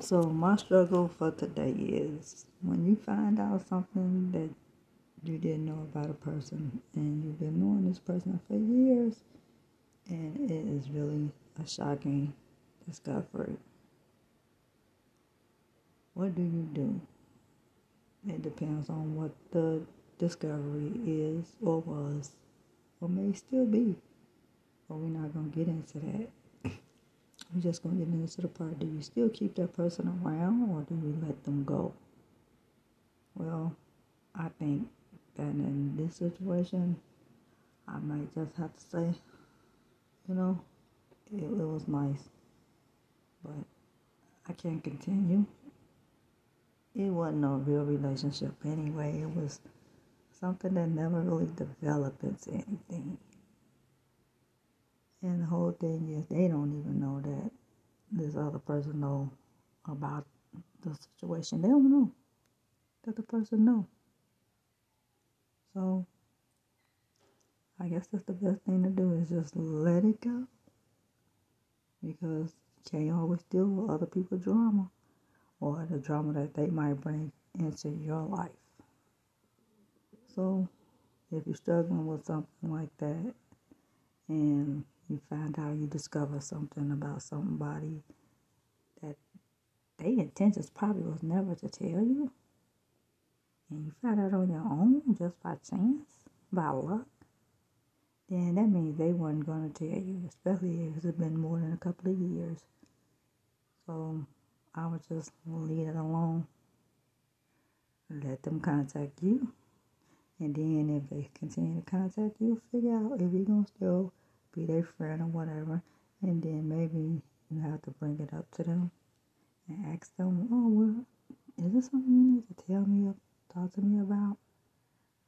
So my struggle for today is when you find out something that you didn't know about a person and you've been knowing this person for years and it is really a shocking discovery. What do you do? It depends on what the discovery is or was or may still be. But we're not going to get into that. We're just going to get into the part do you still keep that person around or do you let them go? Well, I think that in this situation, I might just have to say, you know, it, it was nice, but I can't continue. It wasn't a real relationship anyway. It was something that never really developed into anything. And the whole thing is they don't even know that this other person know about the situation. They don't know that the person know. So I guess that's the best thing to do is just let it go. Because you can't always deal with other people's drama or the drama that they might bring into your life. So if you're struggling with something like that and you find out you discover something about somebody that their intentions probably was never to tell you, and you find out on your own just by chance, by luck, then that means they weren't going to tell you, especially if it's been more than a couple of years. So I would just leave it alone. Let them contact you. And then if they continue to contact you, figure out if you're going to still be their friend or whatever. And then maybe you have to bring it up to them and ask them, oh, well, is this something you need to tell me, talk to me about?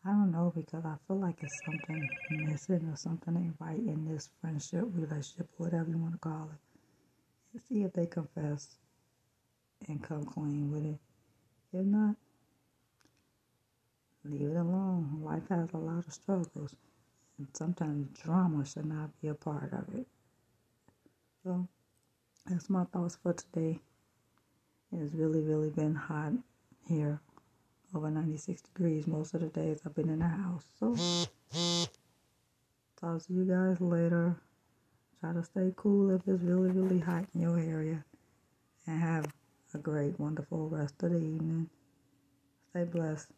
I don't know because I feel like it's something missing or something ain't right in this friendship, relationship, whatever you want to call it. See if they confess and come clean with it. If not, leave it alone. Life has a lot of struggles. And sometimes drama should not be a part of it. So that's my thoughts for today. It's really, really been hot here. Over 96 degrees most of the days I've been in the house. So talk to you guys later. Try to stay cool if it's really, really hot in your area. And have a great, wonderful rest of the evening. Stay blessed.